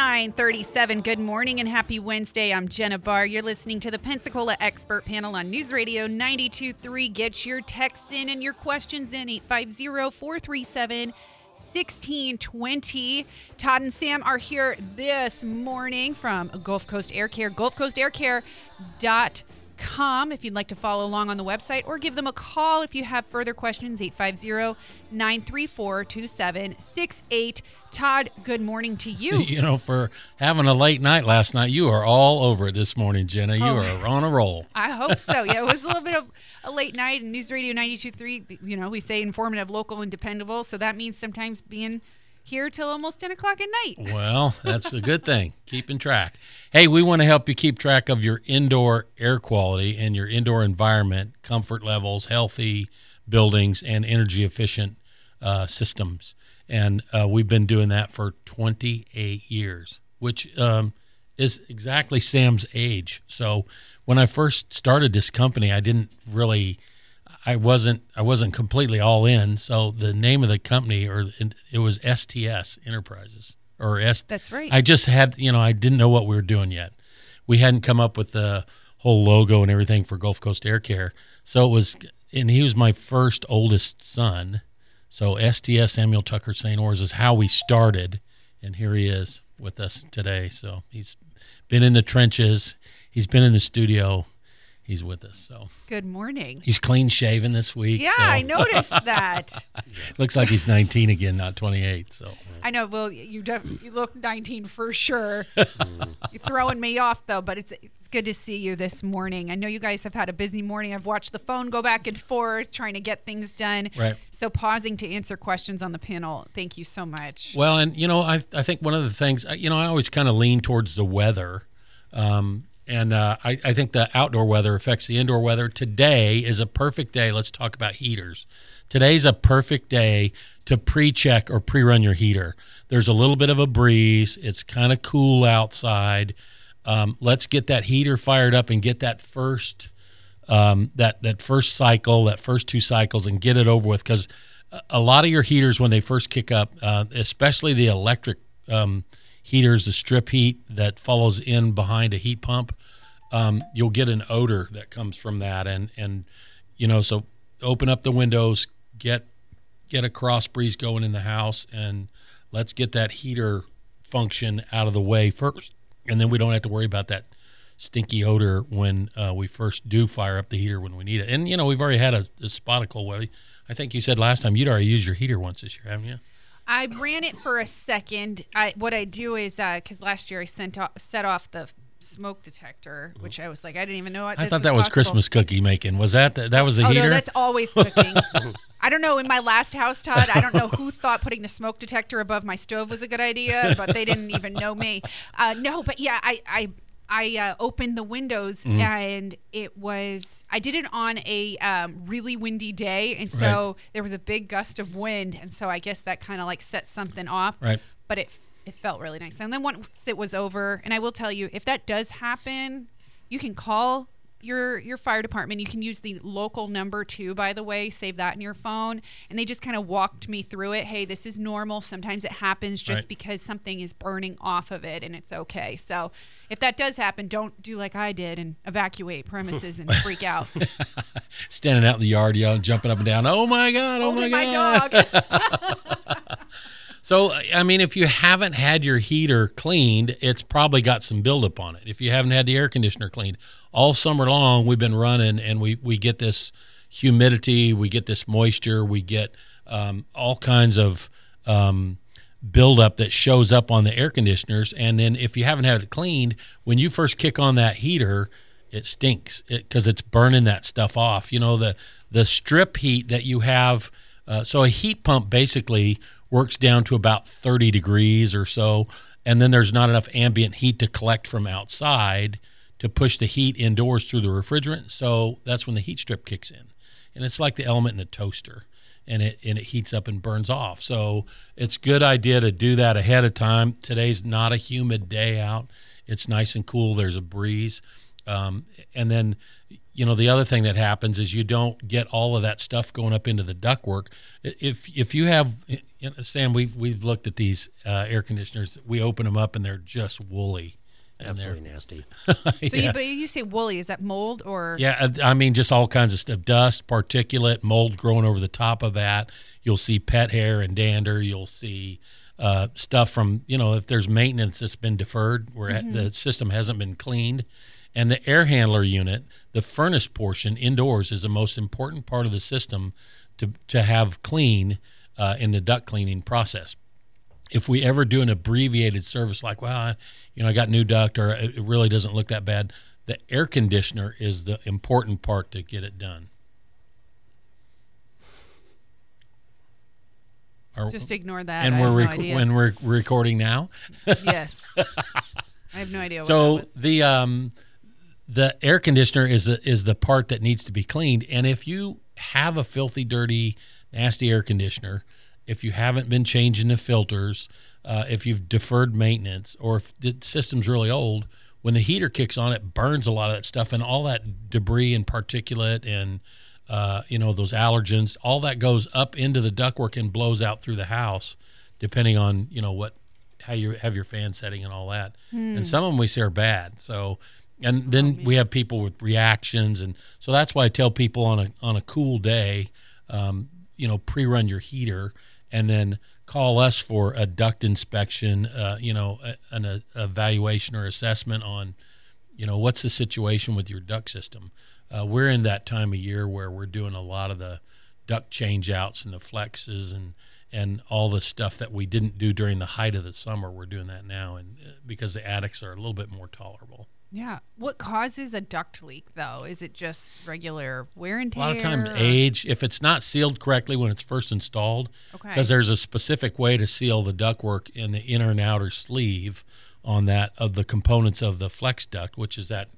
937. Good morning and happy Wednesday. I'm Jenna Barr. You're listening to the Pensacola Expert Panel on News Radio 92.3. Get your texts in and your questions in 850 437 1620. Todd and Sam are here this morning from Gulf Coast Air Care, gulfcoastaircare.com com if you'd like to follow along on the website or give them a call if you have further questions 850-934-2768 todd good morning to you. You know for having a late night last night you are all over it this morning jenna. You oh, are on a roll. I hope so. Yeah it was a little bit of a late night and news radio 92.3 you know we say informative local and dependable so that means sometimes being here till almost 10 o'clock at night. Well, that's a good thing. Keeping track. Hey, we want to help you keep track of your indoor air quality and your indoor environment, comfort levels, healthy buildings, and energy efficient uh, systems. And uh, we've been doing that for 28 years, which um, is exactly Sam's age. So when I first started this company, I didn't really I wasn't I wasn't completely all in. So the name of the company or it was STS Enterprises or S. That's right. I just had you know I didn't know what we were doing yet. We hadn't come up with the whole logo and everything for Gulf Coast Air Care. So it was and he was my first oldest son. So STS Samuel Tucker St. Ors is how we started, and here he is with us today. So he's been in the trenches. He's been in the studio he's with us. So good morning. He's clean shaven this week. Yeah, so. I noticed that. Looks like he's 19 again, not 28. So I know. Well, you def- you look 19 for sure. You're throwing me off though, but it's it's good to see you this morning. I know you guys have had a busy morning. I've watched the phone go back and forth trying to get things done. Right. So pausing to answer questions on the panel. Thank you so much. Well, and you know, I I think one of the things you know I always kind of lean towards the weather. Um, and uh, I, I, think the outdoor weather affects the indoor weather. Today is a perfect day. Let's talk about heaters. Today's a perfect day to pre-check or pre-run your heater. There's a little bit of a breeze. It's kind of cool outside. Um, let's get that heater fired up and get that first um, that that first cycle, that first two cycles, and get it over with. Because a lot of your heaters, when they first kick up, uh, especially the electric um, heaters, the strip heat that follows in behind a heat pump, um, you'll get an odor that comes from that. And and you know, so open up the windows, get get a cross breeze going in the house, and let's get that heater function out of the way first, and then we don't have to worry about that stinky odor when uh, we first do fire up the heater when we need it. And you know, we've already had a, a spotticle. Well, I think you said last time you'd already used your heater once this year, haven't you? I ran it for a second. I, what I do is because uh, last year I sent off, set off the smoke detector, which I was like, I didn't even know. What I thought that was Christmas cookie making. Was that the, that was the oh, heater? No, that's always cooking. I don't know. In my last house, Todd, I don't know who thought putting the smoke detector above my stove was a good idea, but they didn't even know me. Uh, no, but yeah, I I I uh, opened the windows mm-hmm. and it was I did it on a um, really windy day, and so right. there was a big gust of wind, and so I guess that kind of like set something off. Right. But it it felt really nice. And then once it was over, and I will tell you, if that does happen, you can call your your fire department. You can use the local number too, by the way. Save that in your phone. And they just kind of walked me through it. Hey, this is normal. Sometimes it happens just right. because something is burning off of it, and it's okay. So if that does happen, don't do like I did and evacuate premises and freak out. Standing out in the yard, yelling, jumping up and down. Oh my god! Oh my god! My dog. So, I mean, if you haven't had your heater cleaned, it's probably got some buildup on it. If you haven't had the air conditioner cleaned, all summer long we've been running and we, we get this humidity, we get this moisture, we get um, all kinds of um, buildup that shows up on the air conditioners. And then if you haven't had it cleaned, when you first kick on that heater, it stinks because it, it's burning that stuff off. You know, the, the strip heat that you have. Uh, so a heat pump basically works down to about 30 degrees or so. And then there's not enough ambient heat to collect from outside to push the heat indoors through the refrigerant. So that's when the heat strip kicks in. And it's like the element in a toaster and it and it heats up and burns off. So it's good idea to do that ahead of time. Today's not a humid day out. It's nice and cool. There's a breeze. Um, and then you know, the other thing that happens is you don't get all of that stuff going up into the ductwork. If if you have, you know, Sam, we've we've looked at these uh, air conditioners. We open them up and they're just woolly. and they're- Absolutely nasty. So you, but you say woolly. Is that mold or? Yeah, uh, I mean, just all kinds of stuff dust, particulate, mold growing over the top of that. You'll see pet hair and dander. You'll see uh, stuff from, you know, if there's maintenance that's been deferred where it- the system hasn't been cleaned. And the air handler unit, the furnace portion indoors, is the most important part of the system to, to have clean uh, in the duct cleaning process if we ever do an abbreviated service like, well, I, you know, I got new duct or it really doesn't look that bad, the air conditioner is the important part to get it done. Just ignore that. and I we're have no when we're recording now. yes. I have no idea. What so the um, the air conditioner is the, is the part that needs to be cleaned. And if you have a filthy, dirty, nasty air conditioner, if you haven't been changing the filters, uh, if you've deferred maintenance, or if the system's really old, when the heater kicks on, it burns a lot of that stuff, and all that debris and particulate and uh, you know those allergens, all that goes up into the ductwork and blows out through the house, depending on you know what how you have your fan setting and all that. And some of them we see are bad. So, and then we have people with reactions, and so that's why I tell people on a on a cool day, um, you know, pre-run your heater, and then call us for a duct inspection. Uh, you know, a, an a, evaluation or assessment on, you know, what's the situation with your duct system. Uh, we're in that time of year where we're doing a lot of the duct change outs and the flexes and and all the stuff that we didn't do during the height of the summer we're doing that now and uh, because the attics are a little bit more tolerable yeah. What causes a duct leak though? Is it just regular wear and tear? a lot of times or- age if it's not sealed correctly when it's first installed Okay. because there's a specific way to seal the ductwork in the inner and outer sleeve on that of the components of the flex duct which is that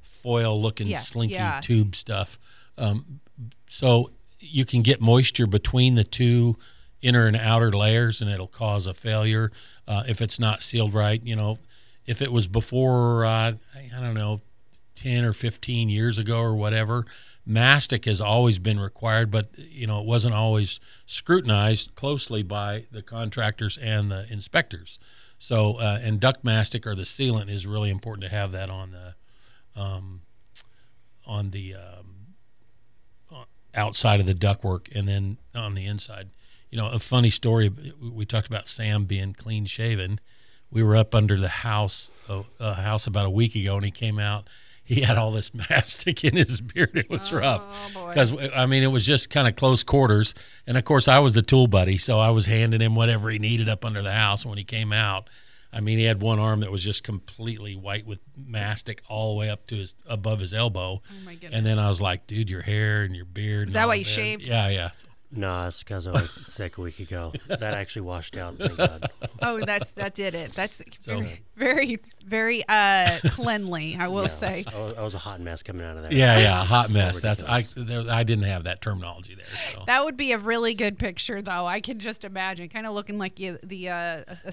foil looking Yeah, slinky yeah. tube stuff um, so you can get moisture between the two inner and outer layers and it'll cause a failure uh, if it's not sealed right you know if it was before uh, i don't know 10 or 15 years ago or whatever mastic has always been required but you know it wasn't always scrutinized closely by the contractors and the inspectors so uh, and duct mastic or the sealant is really important to have that on the um, on the um, uh, outside of the ductwork and then on the inside. You know, a funny story. We talked about Sam being clean shaven. We were up under the house, a, a house about a week ago, and he came out. He had all this mastic in his beard. It was rough Oh boy. because I mean it was just kind of close quarters. And of course, I was the tool buddy, so I was handing him whatever he needed up under the house. And when he came out, I mean, he had one arm that was just completely white with mastic all the way up to his above his elbow. Oh my goodness. And then I was like, dude, your hair and your beard. Is and that why you that." shaved? Yeah, yeah. No, it's because I was sick a week ago. That actually washed out. Thank God. oh, that's that did it. That's So- very, very, very uh, cleanly. I will No, say. I was, I was a hot mess coming out of there. Yeah, yeah, It hot mess. That's I. There, I didn't have that terminology there. So That would be a really good picture, though. I can just imagine, kind of looking like you, the uh, a- a-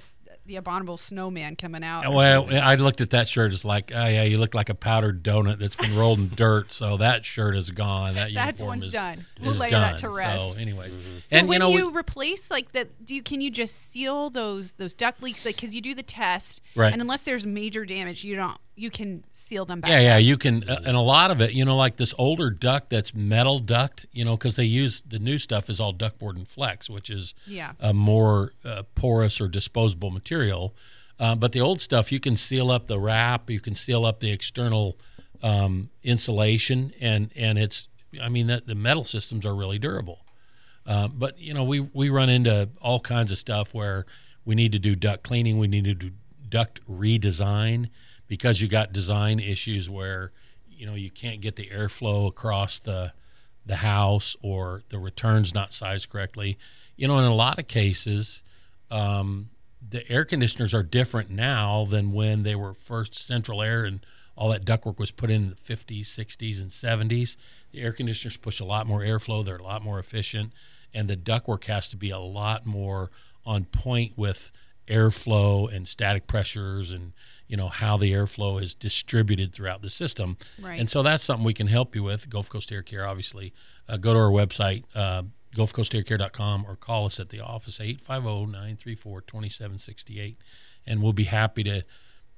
the abominable snowman coming out. well, something. I looked at that shirt. It's like, oh yeah, you look like a powdered donut that's been rolled in dirt. So that shirt is gone. That That's uniform one's is done. We'll is lay done. that to rest. So, anyways, mm-hmm. So and when you you, we- replace like that, do you can you just seal those those duct leaks? Like because you do the test, Right. And unless there's major damage, you don't you can seal them back. Yeah, yeah, you can, uh, and a lot of it, you know, like this older duct that's metal duct, you know, because they use the new stuff is all ductboard and flex, which is Yeah. a more uh, porous or disposable material. Uh, but the old stuff, you can seal up the wrap, you can seal up the external um, insulation, and and it's, I mean, the, the metal systems are really durable. Uh, but you know, we we run into all kinds of stuff where we need to do duct cleaning, we need to do duct redesign because you got design issues where you know you can't get the airflow across the the house or the returns not sized correctly. You know, in a lot of cases, um, the air conditioners are different now than when they were first central air and all that ductwork was put in, in the 50s, 60s, and 70s. The air conditioners push a lot more airflow, they're a lot more efficient, and the ductwork has to be a lot more on point with airflow and static pressures and you know how the airflow is distributed throughout the system. Right. And so that's something we can help you with. Gulf Coast Air Care, obviously. Uh, go to our website, uh, gulfcoastaircare.com, or call us at the office, 850 934 2768. And we'll be happy to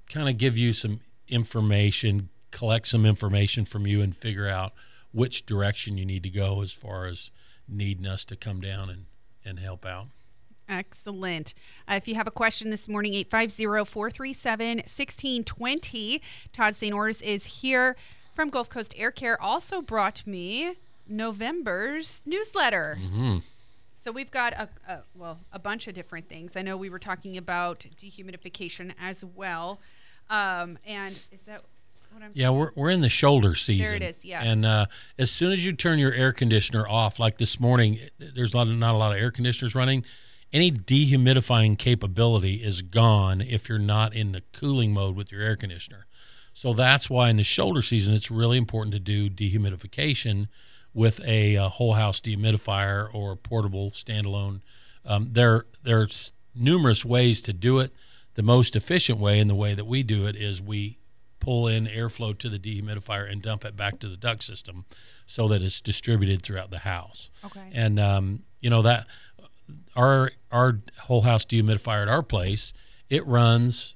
kind of give you some information, collect some information from you, and figure out which direction you need to go as far as needing us to come down and, and help out. Excellent. Uh, if you have a question this morning, 850 437 1620. Todd St. Ors is here from Gulf Coast Air Care. Also brought me November's newsletter. Mm-hmm. So we've got a, a well a bunch of different things. I know we were talking about dehumidification as well, um, and is that what I'm? Yeah, saying? we're, we're in the shoulder season. There it is, yeah. And uh, as soon as you turn your air conditioner off, like this morning, there's a lot of, not a lot of air conditioners running. Any dehumidifying capability is gone if you're not in the cooling mode with your air conditioner. So that's why in the shoulder season, it's really important to do dehumidification with a, uh whole house dehumidifier or a portable standalone. Um, there, there's numerous ways to do it. The most efficient way, and the way that we do it, is we pull in airflow to the dehumidifier and dump it back to the duct system, so that it's distributed throughout the house. Okay. And um, you know that our our whole house dehumidifier at our place, it runs,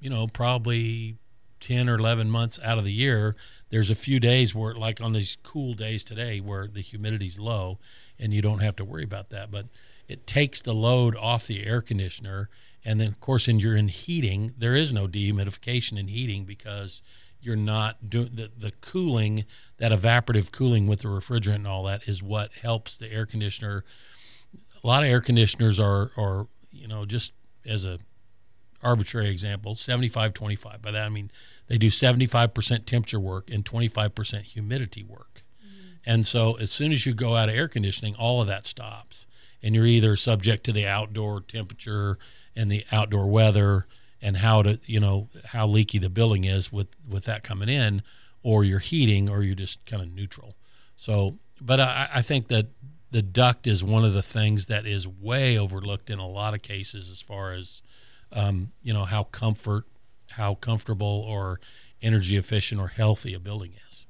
you know, probably ten or eleven months out of the year. There's a few days where, like on these cool days today, where the humidity's low, and you don't have to worry about that. But it takes the load off the air conditioner, and then of course, in you're in heating, there is no dehumidification in heating because you're not doing the, the cooling, that evaporative cooling with the refrigerant and all that is what helps the air conditioner a lot of air conditioners are are you know just as a arbitrary example 75 25 by that i mean they do 75% temperature work and 25% humidity work. Mm-hmm. And so as soon as you go out of air conditioning all of that stops. And you're either subject to the outdoor temperature and the outdoor weather and how to you know how leaky the building is with with that coming in or you're heating or you're just kind of neutral. So but i, I think that the duct is one of the things that is way overlooked in a lot of cases as far as um, you know how comfort how comfortable or energy efficient or healthy a building is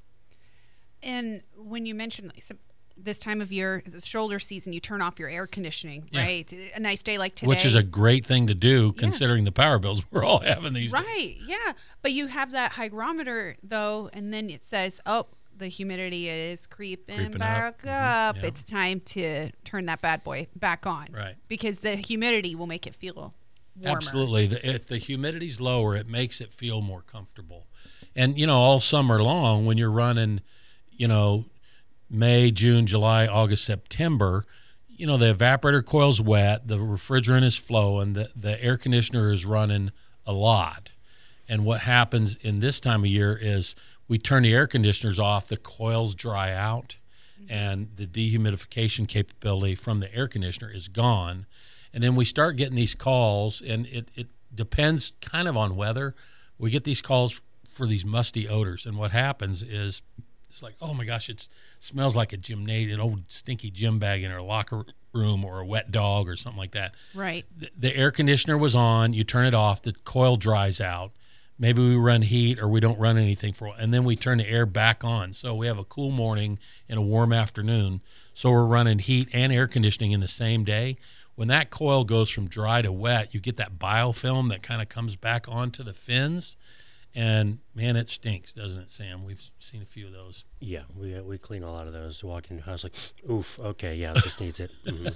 And when you mentioned like, some- this time of year, the shoulder season, you turn off your air conditioning, Yeah. right? A nice day like today. which is a great thing to do considering the power bills we're all having these days right. Yeah, but you have that hygrometer though, and then it says, "Oh, the humidity is creeping, Creeping up. back Mhm. up. Yeah. It's time to turn that bad boy back on." Right. Because the humidity will make it feel warmer. Absolutely. The, if the humidity's lower, it makes it feel more comfortable. And, you know, all summer long, when you're running, you know, May, June, July, August, September, you know, the evaporator coil's wet, the refrigerant is flowing, the, the air conditioner is running a lot. And what happens in this time of year is we turn the air conditioners off, the coils dry out, mm-hmm. and the dehumidification capability from the air conditioner is gone. And then we start getting these calls, and it, it depends kind of on weather. We get these calls for these musty odors. And what happens is it's like, oh my gosh, it smells like a gymnasium, an old stinky gym bag in our locker room or a wet dog or something like that Right. the, the air conditioner was on. You turn it off, the coil dries out. Maybe we run heat or we don't run anything for and then we turn the air back on. So we have a cool morning and a warm afternoon. So we're running heat and air conditioning in the same day. When that coil goes from dry to wet, you get that biofilm that kind of comes back onto the fins. And man, it stinks, doesn't it, Sam? We've seen a few of those. Yeah, we uh, we clean a lot of those. Walk in the house like, oof, okay, yeah, this needs it. hmm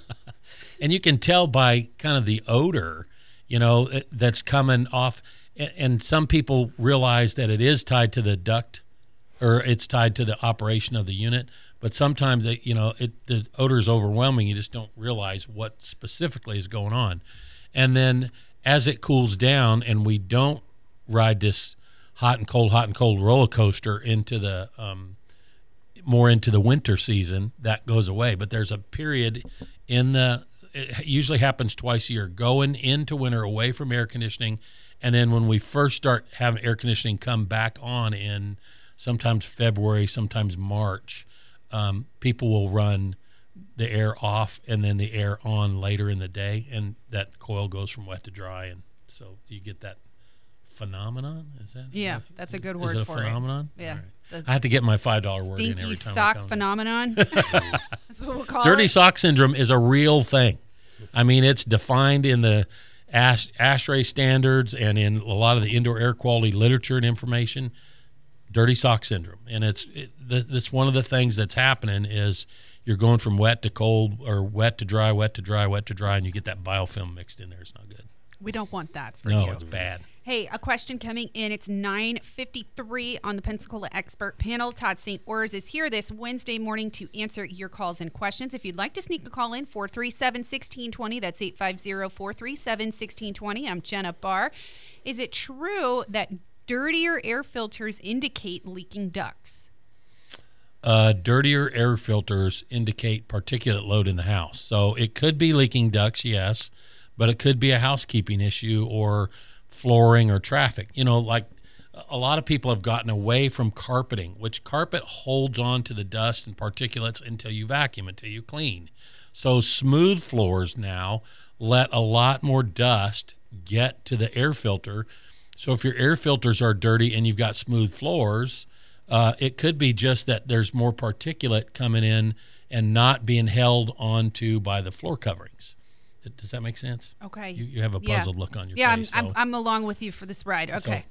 and you can tell by kind of the odor, you know, that's coming off. And, some people realize that it is tied to the duct, or it's tied to the operation of the unit. But sometimes, you know, it the odor is overwhelming. You just don't realize what specifically is going on. And then as it cools down, and we don't ride this hot and cold, hot and cold roller coaster into the um, more into the winter season, that goes away. But there's a period in the it usually happens twice a year, going into winter away from air conditioning, and then when we first start having air conditioning come back on in sometimes February, sometimes March, um, people will run the air off and then the air on later in the day, and that coil goes from wet to dry, and so you get that phenomenon. Is that Yeah, that's a good word. is it a for it. phenomenon? Yeah. All right. I have to get my five dollar word in every time. I sock phenomenon. That's what we'll call Dirty it. sock syndrome is a real thing. I mean, it's defined in the ash, ASHRAE standards and in a lot of the indoor air quality literature and information. Dirty sock syndrome, and it's it, th- that's one of the things that's happening is you're going from wet to cold or wet to dry, wet to dry, wet to dry, and you get that biofilm mixed in there. It's not good. We don't want that for no, you. it's bad. Hey, a question coming in. It's 9:53 on the Pensacola Expert Panel. Todd St. Ors is here this Wednesday morning to answer your calls and questions. If you'd like to sneak a call in, 437-1620. That's 850-437-1620. I'm Jenna Barr. Is it true that dirtier air filters indicate leaking ducts? uh, dirtier air filters indicate particulate load in the house. So it could be leaking ducts, yes, but it could be a housekeeping issue or flooring or traffic. You know, like a lot of people have gotten away from carpeting, which carpet holds on to the dust and particulates until you vacuum, until you clean. So smooth floors now let a lot more dust get to the air filter. So if your air filters are dirty and you've got smooth floors, uh, it could be just that there's more particulate coming in and not being held onto by the floor coverings. Does that make sense? Okay. You, you have a Yeah. puzzled look on your yeah, face. I'm, so- I'm, I'm along with you for this ride. Okay.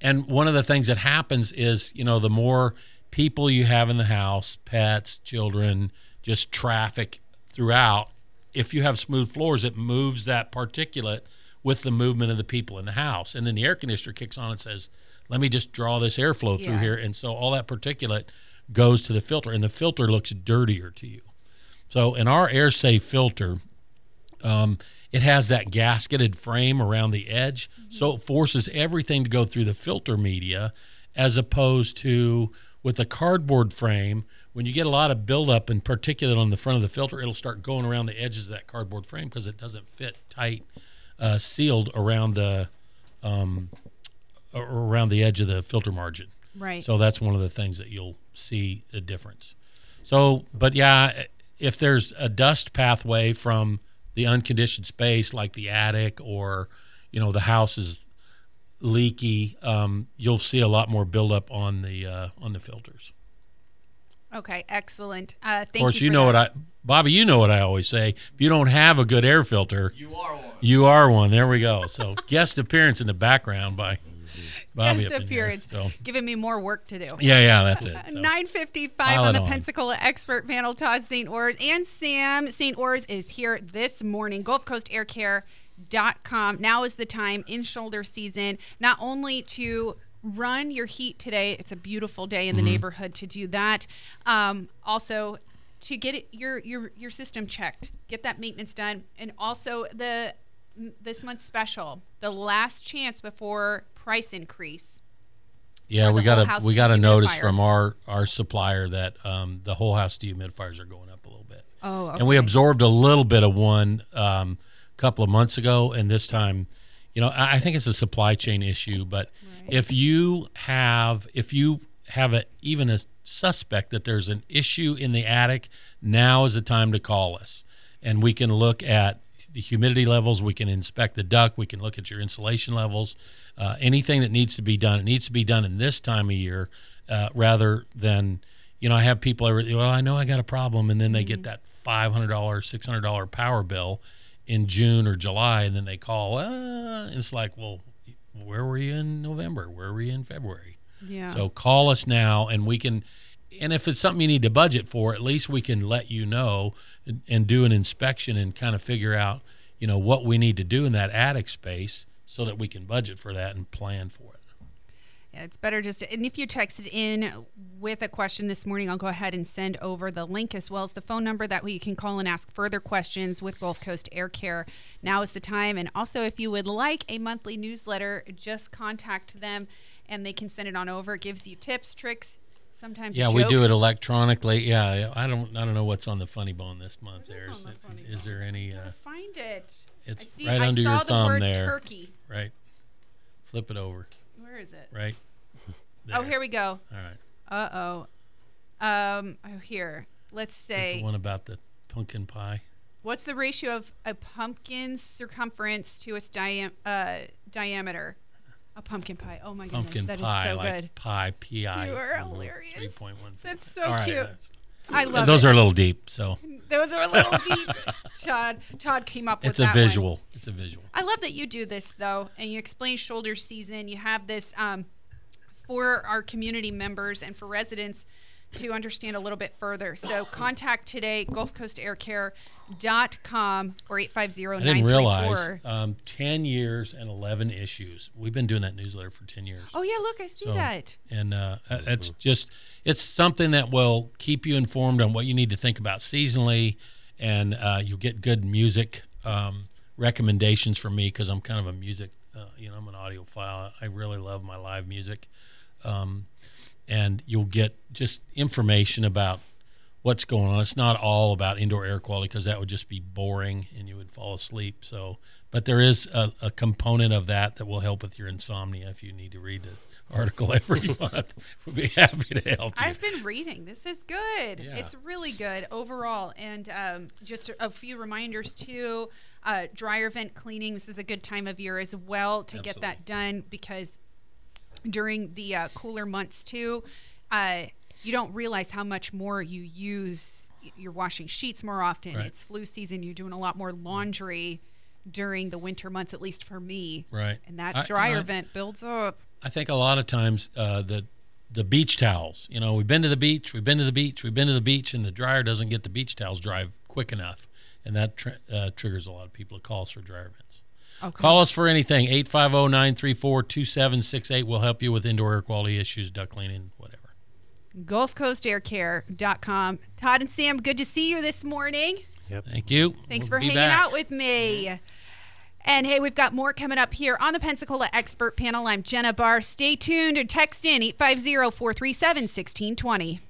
and one of the things that happens is, you know, the more people you have in the house, pets, children, just traffic throughout, if you have smooth floors, it moves that particulate with the movement of the people in the house. And then the air conditioner kicks on and says, let me just draw this airflow through Yeah. here. And so all that particulate goes to the filter, and the filter looks dirtier to you. So in our air safe filter, um, it has that gasketed frame around the edge, so it forces everything to go through the filter media, as opposed to with a cardboard frame. When you get a lot of buildup and particulate on the front of the filter, it'll start going around the edges of that cardboard frame because it doesn't fit tight, uh, sealed around the um, around the edge of the filter margin. Right. So that's one of the things that you'll see a difference. So, but yeah, if there's a dust pathway from the unconditioned space, like the attic or, you know, the house is leaky, um, you'll see a lot more buildup on the uh, on the filters. okay. Excellent. Uh, thank of course, you. you, for know that. what I, Bobby. You know what I always say. If you don't have a good air filter, You are one. you are one. There we go. So, guest appearance in the background by Bobby Guest up in here. appearance. So, Giving me more work to do. yeah, yeah, that's it. So. 955 on the on. Pensacola expert panel. Todd St. Ors and Sam St. Ors is here this morning. Gulf Coast Air Care.com. Now is the time in shoulder season, not only to run your heat today, it's a beautiful day in Mm-hmm. the neighborhood to do that. Um, also, to get it, your your your system checked, get that maintenance done, and also the this month's special, the last chance before price increase. Yeah, we got a we got a notice from our our supplier that um, the whole house dehumidifiers are going up a little bit, Oh, and we absorbed a little bit of one um, a couple of months ago, and this time, you know, I, I think it's a supply chain issue. But if you have if you have a even a suspect that there's an issue in the attic, now is the time to call us, and we can look at the humidity levels. We can inspect the duct. We can look at your insulation levels. Uh, anything that needs to be done, it needs to be done in this time of year, uh, rather than, you know, I have people every. Well, I know I got a problem, and then they get that five hundred dollars, six hundred dollar power bill in June or July, and then they call. Uh, it's like, well, where were you in November? Where were you in February? Yeah. So call us now, and we can. And if it's something you need to budget for, at least we can let you know and, and do an inspection and kind of figure out, you know, what we need to do in that attic space so that we can budget for that and plan for it. Yeah, it's better just and if you texted in with a question this morning, I'll go ahead and send over the link as well as the phone number that way you can call and ask further questions with Gulf Coast Air Care. Now is the time. And also if you would like a monthly newsletter, just contact them and they can send it on over. It gives you tips, tricks, sometimes Yeah, we do it electronically. Yeah, I don't, I don't know what's on the funny bone this month. What is There on is, the it, is there any? Uh, Find it. it's see right I under your the thumb there. turkey. Right. Flip it over. Where is it? Right. Oh, here we go. All right. Uh oh. Um oh here. Let's Is say the one about the pumpkin pie. What's the ratio of a pumpkin's circumference to its diam- uh, diameter? A pumpkin pie. Oh my goodness, Pumpkin that is pie, so like good. pie, P I. You are hilarious. Three point one. That's so cute. I love Those it. are a little deep, so Those are a little deep. Todd, Todd came up with that. it's a that one. visual. It's a visual. I love that you do this though, and you explain shoulder season. You have this um, for our community members and for residents to understand a little bit further. So contact today, GulfCoastAirCare.com or 850 I didn't realize um, ten years and eleven issues. We've been doing that newsletter for ten years. Oh yeah, look, I see So- that. and uh, uh, it's just it's something that will keep you informed on what you need to think about seasonally, and uh, you'll get good music um, recommendations from me because I'm kind of a music, uh, you know, I'm an audiophile. I really love my live music, um, and you'll get just information about what's going on. It's not all about indoor air quality because that would just be boring and you would fall asleep. So, but there is a, a component of that that will help with your insomnia if you need to read the article every month. We'll be happy to help you. I've been reading. This is good. Yeah. It's really good overall. And um, just a, few reminders too. Uh, dryer vent cleaning. This is a good time of year as well to get that done because during the uh, cooler months too, uh, you don't realize how much more you use. You're washing sheets more often. Right. It's flu season. You're doing a lot more laundry during the winter months, at least for me. Right. And that I- dryer I- vent builds up. I think a lot of times uh, the the beach towels. You know, we've been to the beach, we've been to the beach, we've been to the beach, and the dryer doesn't get the beach towels dry quick enough, and that tr- uh, triggers a lot of people to call us for dryer vents. Okay. Call us for anything 850-934-2768. We'll help you with indoor air quality issues, duct cleaning, whatever. GulfCoastAirCare.com. Todd and Sam, good to see you this morning. Yep. Thank you. Thanks We'll for hanging back. out with me. And hey, we've got more coming up here on the Pensacola Expert Panel. I'm Jenna Barr. Stay tuned or text in 850 437 1620.